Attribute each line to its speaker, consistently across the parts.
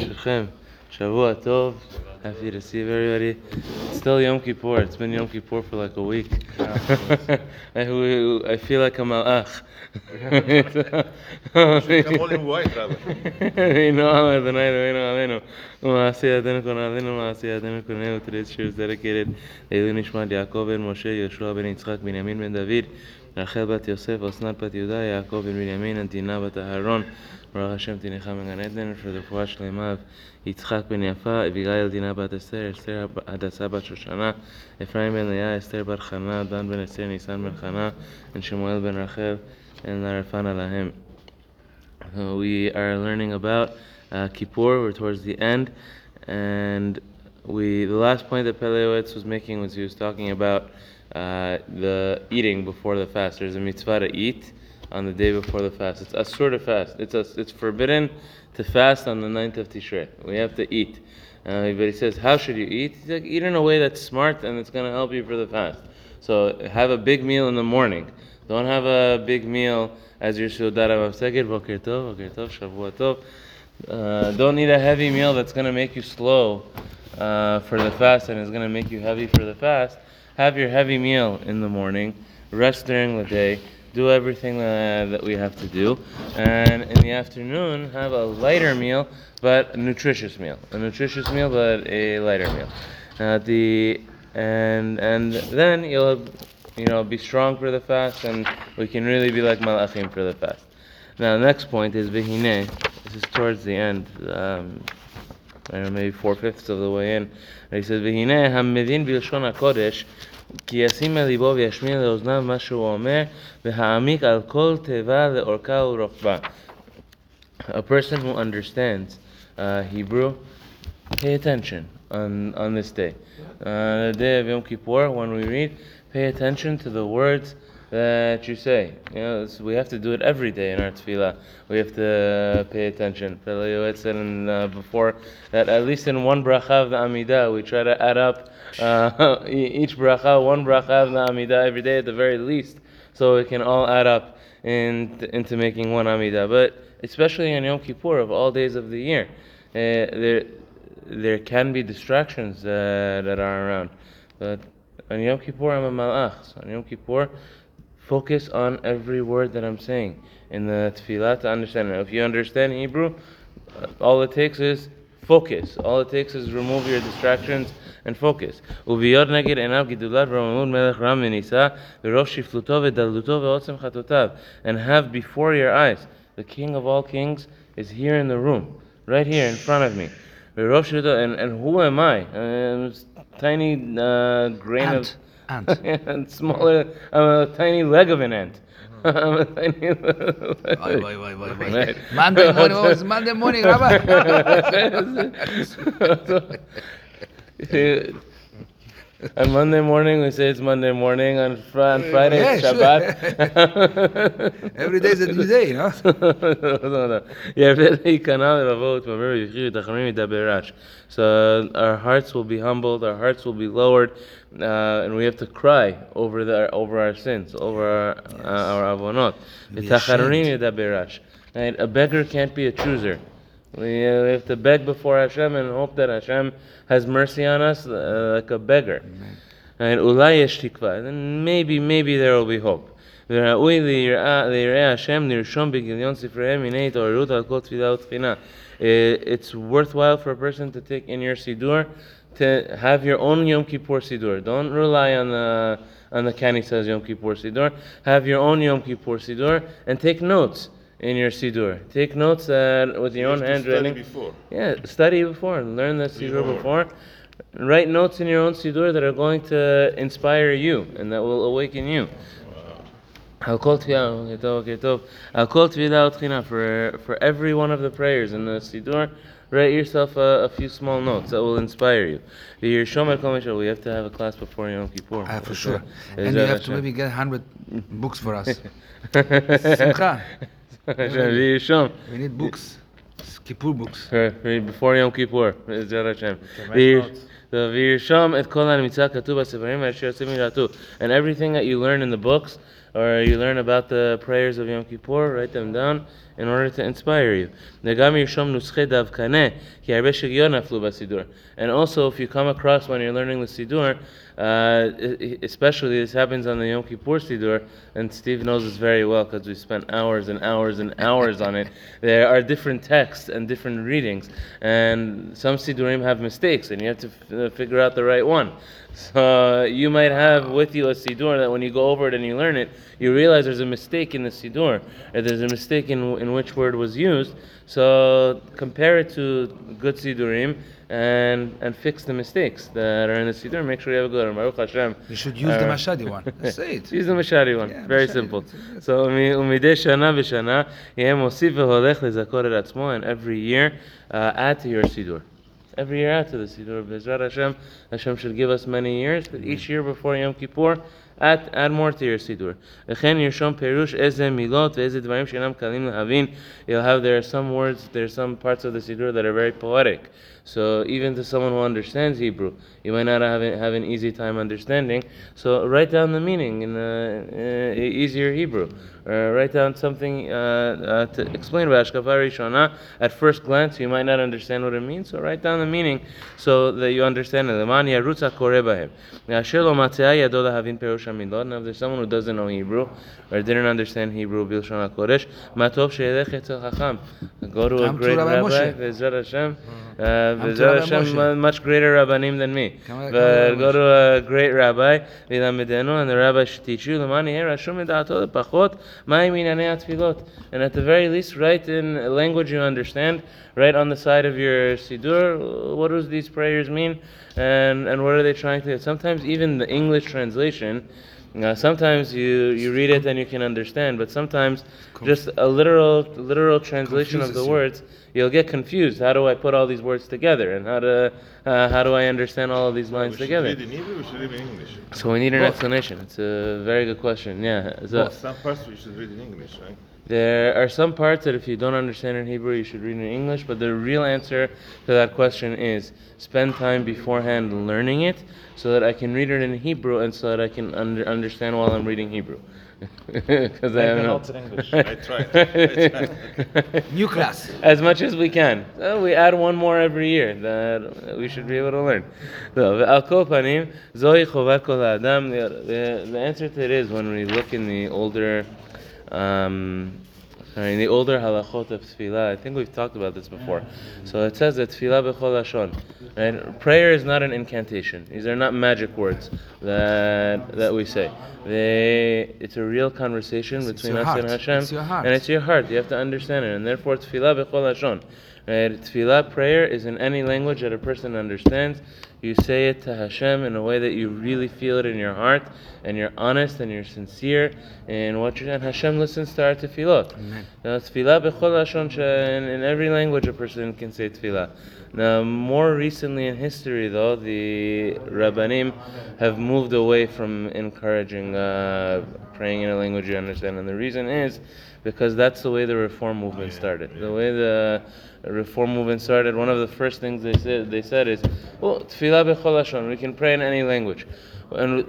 Speaker 1: Shechem. Shavua Tov. Happy to see everybody. It's still Yom Kippur. It's been Yom Kippur for like a week. I, I feel like a malach.
Speaker 2: Come all in white, Rabbi.
Speaker 1: Vino Adonai Eloheinu Aleinu. U'ma'aseh yadenu kon Aleinu, u'ma'aseh yadenu konenu. Today's shir is dedicated Leilu Nishmat Yaakov ben Moshe, Yeshua ben Yitzchak, Binyamin ben David, Bat Yosef, Osnat bat Yehuda, Yaakov ben Binyamin, and Dinah bat Aharon. Baruch Hashem Tinecha ben Gan Eden, for the Fuah Shlema of Yitzchak ben Yafa, Abigail Dinah bat Esther, Esther Hadassah bat Shoshana, Ephraim ben Leah, Esther bat Chana, Dan ben Esther, Nisan ben Chana, and Larafana Lahem. Uh, we are learning about uh, Kippur. We're towards the end, and we the last point that Pele Yoetz was making was he was talking about uh, the eating before the fast. There's a mitzvah to eat on the day before the fast. It's a sort of fast. It's a, it's forbidden to fast on the ninth of Tishrei. We have to eat. Uh, but he says, how should you eat? He's like, eat in a way that's smart and it's going to help you for the fast. So have a big meal in the morning. Don't have a big meal as your Seudat Hamafseket, Boker Tov, Boker Tov, Shavua Tov. Uh, don't eat a heavy meal that's going to make you slow uh, for the fast and is going to make you heavy for the fast. Have your heavy meal in the morning, rest during the day, do everything that, that we have to do, and in the afternoon, have a lighter meal, but a nutritious meal. A nutritious meal, but a lighter meal. Uh, the and and then you'll you know be strong for the fast, and we can really be like malachim for the fast. Now, the next point is vihine. This is towards the end. Um, I don't know, maybe four fifths of the way in. And he says, "V'hine hamedin b'lshon hakodesh, כי ישים אל ליבו וישמיע לאוזניו מה שהוא אומר, והעמיק על כל תיבה לאורכה ולרוחבה. A person who understands uh, Hebrew, pay attention on, on this day. Uh, the day of Yom Kippur, when we read, pay attention to the words that you say. You know, we have to do it every day in our tefillah. We have to pay attention. In, uh, before that at least in one bracha of the Amidah, we try to add up uh, each bracha, one bracha of the Amidah every day at the very least, so it can all add up in, into making one Amidah. But especially on Yom Kippur, of all days of the year, uh, there there can be distractions uh, that are around. But on Yom Kippur, I'm a malach. So on Yom Kippur, focus on every word that I'm saying in the tefillah to understand it. If you understand Hebrew, uh, all it takes is focus. All it takes is remove your distractions and focus. וביוד נגד עיניו גידולת ורוממות מלך רם ונישא וראש שפלותו ודלותו ועוצם חטאותיו. And have before your eyes, the King of all kings is here in the room, right here in front of me. וראש שפלותו, and, and who am I? I'm a tiny uh, grain of...
Speaker 3: Ant. Ant.
Speaker 1: and smaller. I'm a tiny leg of an ant. Mm-hmm. I'm a tiny.
Speaker 3: Why, why, why, why, why? Monday morning, oh, it's Monday morning, Rabbi.
Speaker 1: on Monday morning, we say it's Monday morning. On, fr- on Friday,
Speaker 3: yeah, it's
Speaker 1: Shabbat. Sure.
Speaker 3: Every day is a new day,
Speaker 1: no? so uh, our hearts will be humbled, our hearts will be lowered, uh, and we have to cry over the, over our sins, over our yes. uh, our avonot. Right? A beggar can't be a chooser. Uh, we have to beg before Hashem and hope that Hashem has mercy on us uh, like a beggar. And ulay yesh tikva. Then maybe, maybe there will be hope. It's worthwhile for a person to take in your Sidur, to have your own Yom Kippur Sidur. Don't rely on the, on the Kani says Yom Kippur Sidur. Have your own Yom Kippur Sidur and take notes in your Sidur. Take notes uh, with your
Speaker 2: you own
Speaker 1: handwriting. Yeah, study before. Learn the Sidur
Speaker 2: before.
Speaker 1: Write notes in your own Sidur that are going to inspire you and that will awaken you. Hakol Tfilah, okay, Tov, okay, for, for every one of the prayers in the Sidur, write yourself a, a, few small notes that will inspire you. We have to have a class before Yom Kippur.
Speaker 3: Ah, for sure. And you have to maybe get 100 books for us. Simcha.
Speaker 1: וירשום.
Speaker 3: We need books. Kippur books.
Speaker 1: For- for- before Yom Kippur, בעזרת השם. ויר- וירשום את כל המצווה כתוב בספרים אשר יוצאים מלעטו. And everything that you learn in the books, or you learn about the prayers of Yom Kippur, write them down in order to inspire you. And also, if you come across when you're learning the Sidur, uh, especially this happens on the Yom Kippur Sidur, and Steve knows this very well because we spent hours and hours and hours on it. There are different texts and different readings, and some Sidurim have mistakes, and you have to f- uh, figure out the right one. So uh, you might have with you a Sidur that when you go over it and you learn it, you realize there's a mistake in the Sidur, or there's a mistake in, in which word was used. So compare it to good Sidurim and and fix the mistakes that are in the Sidur. Make sure you have a good one. Baruch Hashem.
Speaker 3: You should use
Speaker 1: uh, the
Speaker 3: Mashadi one. Say it.
Speaker 1: use the Mashadi one.
Speaker 3: Yeah,
Speaker 1: Very
Speaker 3: Mashadi.
Speaker 1: simple. So umi shana v'shana, yehem osif v'holech lezakor and every year uh, add to your Sidur Every year add to the Siddur. Bezrat Hashem, Hashem should give us many years, but each year before Yom Kippur, add, add more to your Siddur. וכן ירשום פירוש איזה מילות ואיזה דברים שאינם קלים להבין. You'll have, there are some words, there are some parts of the Siddur that are very poetic. So even to someone who understands Hebrew, you might not have, have an easy time understanding. So write down the meaning in uh, uh, easier Hebrew. uh, write down something uh, uh, to explain about Ashkafa Rishona. At first glance, you might not understand what it means, so write down the meaning so that you understand it. Now, if there's someone who doesn't know Hebrew or didn't understand Hebrew, Bilshon HaKodesh, matov. Uh, go to a great
Speaker 3: rabbi,
Speaker 1: Bezrat
Speaker 3: Hashem.
Speaker 1: Bezrat
Speaker 3: Hashem,
Speaker 1: much greater rabbanim than me. But go to a great rabbi, and the rabbi should teach you. And at the very least, write in a language you understand. Write on the side of your Sidur, what do these prayers mean? And, and what are they trying to do? Sometimes even the English translation uh, sometimes you, you read it and you can understand, but sometimes just a literal literal translation of the
Speaker 3: you.
Speaker 1: words, you'll get confused. How do I put all these words together, and how to uh, how do I understand all of these lines
Speaker 2: We
Speaker 1: together?
Speaker 2: read in Hebrew, we read in English.
Speaker 1: So we need an
Speaker 3: Both.
Speaker 1: explanation. It's a very good question. Yeah. So
Speaker 2: Both. Some parts we should read in English, right?
Speaker 1: There are some parts that if you don't understand in Hebrew, you should read in English, but the real answer to that question is spend time beforehand learning it so that I can read it in Hebrew and so that I can under- understand while I'm reading Hebrew. Because I have
Speaker 4: notes English.
Speaker 2: I tried.
Speaker 3: New class.
Speaker 1: As much as we can. So we add one more every year that we should be able to learn. So, the answer to it is when we look in the older um, in the older halachot of tefillah. I think we've talked about this before. So it says that tefillah b'chol lashon. Right? Prayer is not an incantation. These are not magic words that that we say. They, it's a real conversation
Speaker 3: It's
Speaker 1: between us and. Hashem,
Speaker 3: It's heart.
Speaker 1: and it's your heart. You have to understand it, and therefore tefillah b'chol lashon. Right? Tefillah prayer is in any language that a person understands. You say it to Hashem in a way that you really feel it in your heart, and you're honest and you're sincere in what you're. And Hashem listens to our tefillot.
Speaker 3: Amen.
Speaker 1: Now, tefillah b'chol lashon. In, in every language, a person can say tefillah. Now, more recently in history, though, the rabbanim have moved away from encouraging uh, praying in a language you understand, and the reason is because that's the way the reform movement started. The way the reform movement started, one of the first things they said they said is, "Well, tefillah. We can pray in any language," and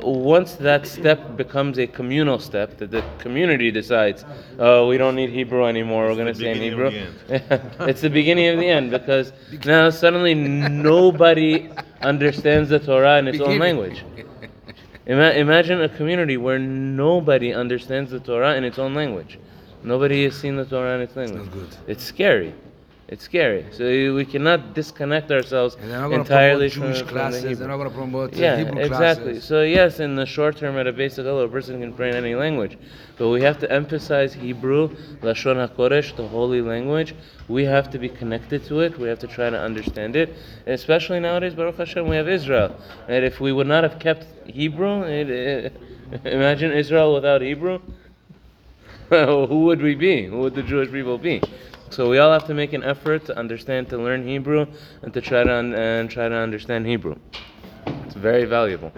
Speaker 1: once that step becomes a communal step, that the community decides, oh, we don't need Hebrew anymore, we're going to say in Hebrew.
Speaker 2: the
Speaker 1: it's the beginning of the end because now suddenly nobody understands the Torah in its own language. Ima- imagine a community where nobody understands the Torah in its own language. Nobody has seen the Torah in its language.
Speaker 3: not good.
Speaker 1: It's scary. It's scary. So we cannot disconnect ourselves
Speaker 3: And they're not
Speaker 1: entirely
Speaker 3: promote Jewish
Speaker 1: from, from the
Speaker 3: classes. They're not going to promote
Speaker 1: Yeah,
Speaker 3: Hebrew
Speaker 1: exactly.
Speaker 3: classes.
Speaker 1: So yes, in the short term, at a basic level, a person can pray in any language, but we have to emphasize Hebrew, Lashon Hakodesh, the holy language. We have to be connected to it. We have to try to understand it, and especially nowadays. Baruch Hashem, we have Israel. And if we would not have kept Hebrew, it, it, imagine Israel without Hebrew. Who would we be? Who would the Jewish people be? So we all have to make an effort to understand, to learn Hebrew, and to try to un- and try to understand Hebrew. It's very valuable.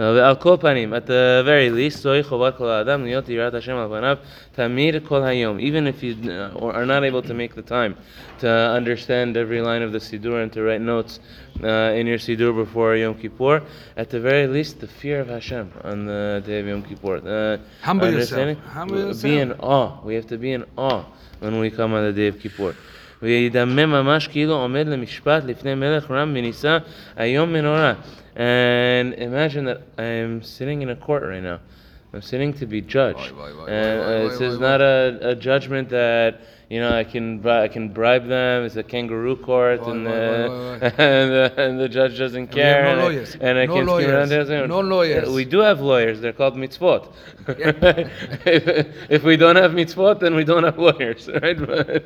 Speaker 1: ועל כל פנים, at the very least, זוהי חובת כל האדם להיות יראת השם על פניו תמיד כל היום. Even if you uh, or are not able to make the time to understand every line of the Siddur and to write notes uh, in your Siddur before Yom Kippur, at the very least, the fear of Hashem on the day of Yom Kippur. Uh,
Speaker 3: Humble
Speaker 1: understanding?
Speaker 3: yourself. Humble yourself.
Speaker 1: Be in awe. We have to be in awe when we come on the day of Kippur. וידמם ממש כאילו עומד למשפט לפני מלך רם ונישא היום מנורה. And imagine that I'm sitting in a court right now. I'm sitting to be judged.
Speaker 3: Why, why, why,
Speaker 1: and uh,
Speaker 3: why,
Speaker 1: this is not a, a judgment that you know I can bri- I can bribe them. It's a kangaroo court, and, uh, and, uh, and the judge doesn't
Speaker 3: And
Speaker 1: care.
Speaker 3: no
Speaker 1: and I-
Speaker 3: lawyers.
Speaker 1: And I
Speaker 3: No
Speaker 1: can
Speaker 3: lawyers. No lawyers.
Speaker 1: We do have lawyers. They're called mitzvot. if, if we don't have mitzvot, then we don't have lawyers, right? But,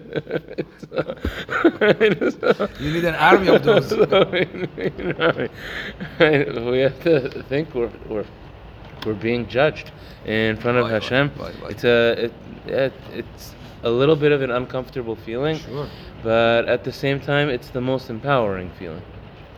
Speaker 3: You need an army of those.
Speaker 1: so, you know, we have to think we're, we're, we're being judged in front of Hashem. It's a it, it, it's a little bit of an uncomfortable feeling,
Speaker 3: Sure.
Speaker 1: but at the same time, it's the most empowering feeling.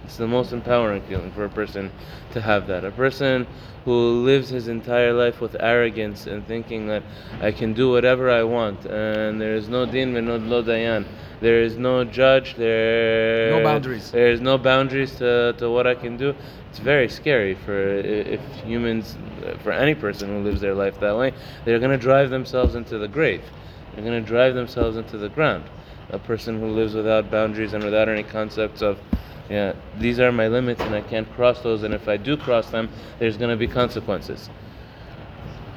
Speaker 1: It's the most empowering feeling for a person to have that. A person who lives his entire life with arrogance and thinking that I can do whatever I want and there is no din and no lo dayan. There is no judge. There
Speaker 3: No boundaries.
Speaker 1: There is no boundaries to, to what I can do. It's very scary for if humans, for any person who lives their life that way. They're going to drive themselves into the grave. They're going to drive themselves into the ground. A person who lives without boundaries and without any concepts of, yeah, these are my limits and I can't cross those, and if I do cross them, there's going to be consequences.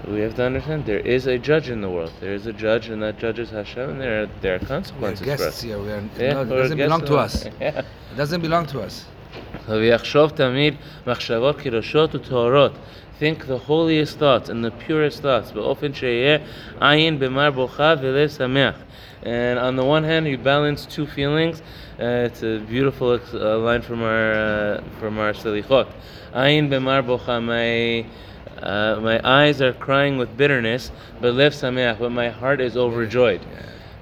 Speaker 1: We have to understand there is a judge in the world. There is a judge, and that judge is Hashem, and there are, there are consequences we are
Speaker 3: guests Here. We are,
Speaker 1: yeah,
Speaker 3: no, it doesn't belong to us.
Speaker 1: Yeah.
Speaker 3: It doesn't belong to us.
Speaker 1: Think the holiest thoughts and the purest thoughts. And on the one hand, you balance two feelings. Uh, it's a beautiful uh, line from our uh, from our selichot. Ayin b'mar bocha, my uh, my eyes are crying with bitterness, but lev sameach, but my heart is overjoyed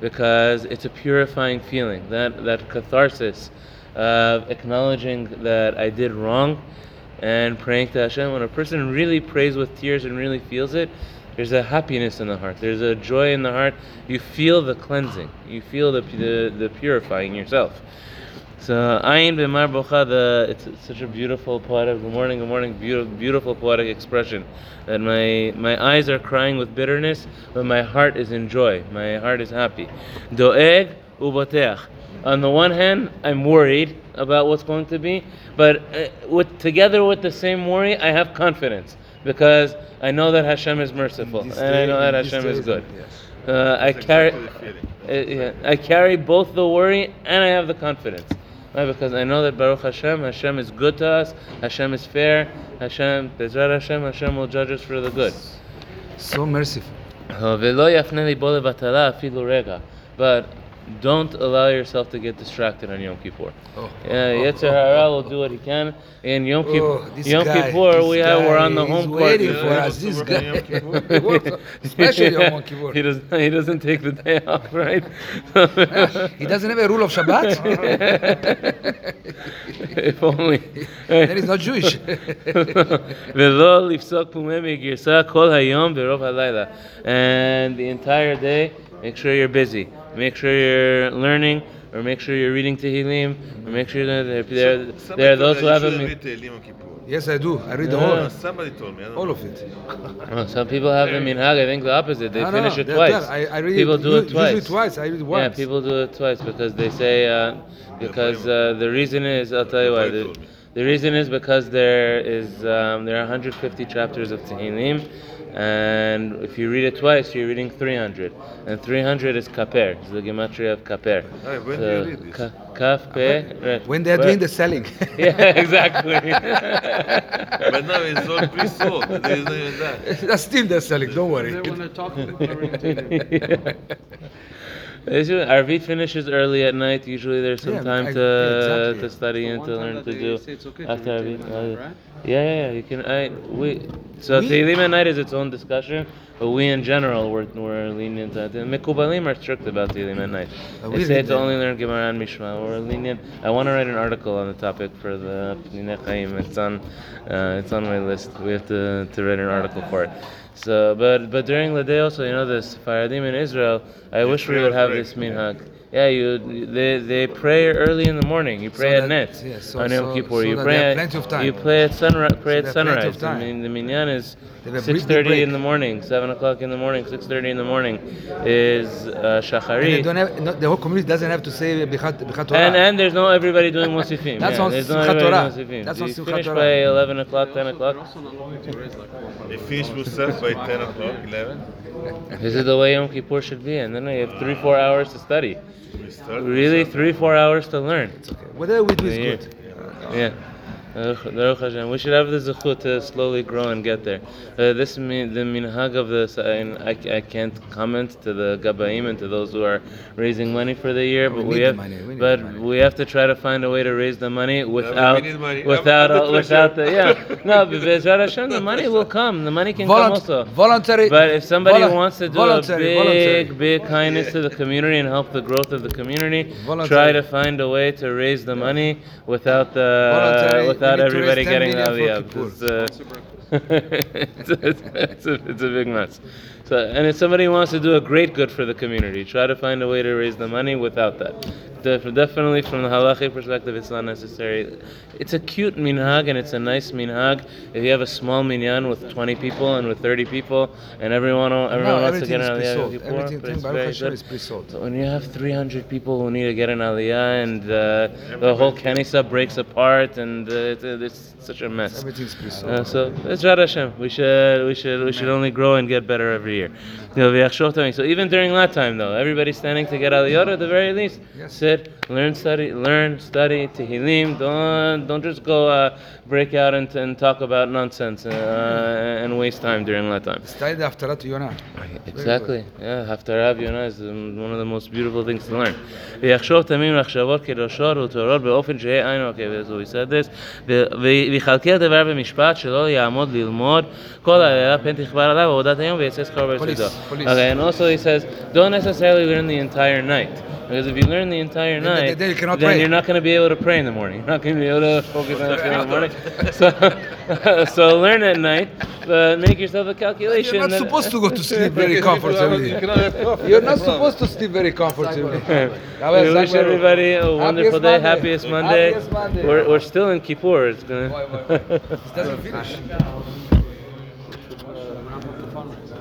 Speaker 1: because it's a purifying feeling. That that catharsis of acknowledging that I did wrong and praying to Hashem. When a person really prays with tears and really feels it, there's a happiness in the heart. There's a joy in the heart. You feel the cleansing. You feel the the, the purifying yourself. So Ayin b'mar bocha, it's, such a beautiful poetic. Good morning, good morning. Beautiful, beautiful poetic expression. That my my eyes are crying with bitterness, but my heart is in joy. My heart is happy. Doeg uboteach. On the one hand, I'm worried about what's going to be, but uh, with together with the same worry, I have confidence because I know that Hashem is merciful and, I know that Hashem is good. Uh, I carry, uh, yeah, I carry both the worry and I have the confidence. Because I know that Baruch Hashem, Hashem is good to us. Hashem is fair. Hashem, Bezrat Hashem, Hashem will judge us for the good.
Speaker 3: So merciful.
Speaker 1: Uh, but don't allow yourself to get distracted on Yom Kippur.
Speaker 3: Oh, uh,
Speaker 1: Yetzer Hara
Speaker 3: oh, oh, will
Speaker 1: do what he can. In Yom,
Speaker 3: oh, Kipp-
Speaker 1: Yom
Speaker 3: guy,
Speaker 1: Kippur, we have, we're on the home court.
Speaker 3: waiting for us. This guy, especially Yom Kippur.
Speaker 1: He, does, he doesn't take the day off, right?
Speaker 3: he doesn't have a rule of Shabbat.
Speaker 1: if only.
Speaker 3: then he's not Jewish.
Speaker 1: and the entire day, make sure you're busy. Make sure you're learning, or make sure you're reading Tehillim, or make sure that there, there,
Speaker 2: Somebody
Speaker 1: there are
Speaker 2: told
Speaker 1: those
Speaker 2: me
Speaker 1: who have
Speaker 2: should
Speaker 1: a...
Speaker 2: read Tehillim on Kippur.
Speaker 3: yes, I do. I read the
Speaker 1: Yeah.
Speaker 3: whole,
Speaker 2: No, Somebody told me. I don't
Speaker 3: all of it.
Speaker 1: Some people have the minhag. I think the opposite. They
Speaker 3: No, no,
Speaker 1: finish
Speaker 3: no,
Speaker 1: it twice.
Speaker 3: I, I read
Speaker 1: people
Speaker 3: it,
Speaker 1: do it twice.
Speaker 3: Twice. I read it once.
Speaker 1: Yeah, people do it twice because they say uh, because uh, the reason is I'll tell you why.
Speaker 2: Why
Speaker 1: The,
Speaker 2: told me.
Speaker 1: The reason is because there is um, there are 150 chapters of Tehillim, and if you read it twice, you're reading 300, and 300 is kaper. It's the gematria of kaper.
Speaker 2: Hey, when do you read this?
Speaker 1: ka- kaf pe. right.
Speaker 3: when they're
Speaker 1: Where-
Speaker 3: doing the selling.
Speaker 1: yeah, exactly.
Speaker 2: But now it's all pre-sold. There is no even that.
Speaker 3: That's still they're selling. Don't worry.
Speaker 4: They want to talk about it.
Speaker 1: Usually, Arvit finishes early at night. Usually, there's some
Speaker 3: Yeah,
Speaker 1: time
Speaker 3: I-
Speaker 1: to
Speaker 3: exactly.
Speaker 1: to study and to learn to do
Speaker 4: it's okay
Speaker 1: after
Speaker 4: read
Speaker 1: Arvit.
Speaker 4: Right?
Speaker 1: Yeah, yeah, yeah. You can. I we so
Speaker 3: We-
Speaker 1: Tehillim at night is its own discussion, but we in general we're, we're lenient. At it. Mekubalim are strict about Tehillim at night. They say
Speaker 3: read
Speaker 1: to only learn Gemara and Mishna. We're lenient. I want to write an article on the topic for the Pnei Chaim. It's on uh, it's on my list. We have to to write an article for it. So, but but during the day also, you know, the Sephardim in Israel. I wish we would have this minhag. Yeah, you they they pray early in the morning. You pray
Speaker 3: So
Speaker 1: at
Speaker 3: that-
Speaker 1: net
Speaker 3: yeah, so-
Speaker 1: on Yom
Speaker 3: so-
Speaker 1: Kippur.
Speaker 3: so
Speaker 1: you pray
Speaker 3: have
Speaker 1: at,
Speaker 3: plenty of time.
Speaker 1: you play at sunrise. Pray
Speaker 3: So
Speaker 1: at
Speaker 3: they have plenty
Speaker 1: sunrise. I mean, the minyan is
Speaker 3: They have a
Speaker 1: six
Speaker 3: big- big
Speaker 1: thirty
Speaker 3: break.
Speaker 1: in the morning, seven o'clock in the morning, six thirty in the morning is uh,
Speaker 3: And they don't have, no, the whole community doesn't have to say Bichat, Bichat Torah.
Speaker 1: And and there's no everybody doing Mosifim.
Speaker 3: That's
Speaker 1: yeah,
Speaker 3: on
Speaker 1: there's no
Speaker 3: Simchat
Speaker 1: everybody
Speaker 3: Torah.
Speaker 1: doing Mosifim.
Speaker 3: That's
Speaker 1: you
Speaker 3: on Simchat
Speaker 1: finish by eleven o'clock, ten o'clock.
Speaker 4: They're also not going to raise like four
Speaker 2: They finish Musaf by 10 o'clock, 11.
Speaker 1: This is the way Yom Kippur should be, and then you have three, four hours to study. Really, three, four hours to learn.
Speaker 3: Whatever we do is
Speaker 1: Yeah.
Speaker 3: good.
Speaker 1: Yeah. Baruch Baruch Hashem. We should have the zechut to slowly grow and get there. Uh, this min, the minhag of the I, I can't comment to the gabaim and to those who are raising money for the year, but
Speaker 3: We
Speaker 1: we, have
Speaker 3: money, we
Speaker 1: but we have to try to find a way to raise the money without
Speaker 2: need money.
Speaker 1: without
Speaker 2: I'm- I'm the
Speaker 1: without the yeah no Hashem the money will come the money can come also.
Speaker 3: voluntary.
Speaker 1: But if somebody
Speaker 3: volu-
Speaker 1: wants to do a
Speaker 3: voluntary.
Speaker 1: big, big kindness to the community and help the growth of the community, try to find a way to raise the money without the
Speaker 3: Voluntary,
Speaker 1: without
Speaker 3: we need to raise
Speaker 1: everybody getting the aliyah. It's, uh, it's, it's, a, it's a big mess. So, and if somebody wants to do a great good for the community, try to find a way to raise the money without that. Def- definitely, from the halachic perspective, it's not necessary. It's a cute minhag and it's a nice minhag. If you have a small minyan with 20 people and with 30 people, and everyone everyone
Speaker 3: No,
Speaker 1: wants to get an aliyah, Kippur,
Speaker 3: Everything,
Speaker 1: but it's very good. When you have 300 people who need to get an aliyah and uh, the whole kenisa breaks apart and uh, it's, it's such a mess.
Speaker 3: Everything's pre-sold.
Speaker 1: Uh, so Ezrat Hashem, we should we should we should only grow and get better every year. So even during that time, though, everybody's standing to get aliyot at the very least.
Speaker 3: Yes.
Speaker 1: Sit, learn, study, learn, study Tehillim. Don't don't just go uh, break out and, and, talk about nonsense uh, and waste time during that time.
Speaker 3: Study the Haftarah to Yonah.
Speaker 1: Exactly. Yeah, Haftarah of Yonah is um, one of the most beautiful things to learn. Okay, so we said this. Okay, and also he says, don't necessarily learn the entire night. Because if you learn the entire night,
Speaker 3: then,
Speaker 1: then,
Speaker 3: then
Speaker 1: you're not going to be able to pray in the morning. You're not going to be able to focus on in the morning. So, so learn at night, but make yourself a calculation.
Speaker 3: You're not supposed to go to sleep very comfortably. you're not supposed to sleep very comfortably.
Speaker 1: we wish everybody a wonderful happiest day, Monday. happiest Monday.
Speaker 3: Happiest Monday.
Speaker 1: We're, we're still in Kippur. It's
Speaker 3: going to. Finish.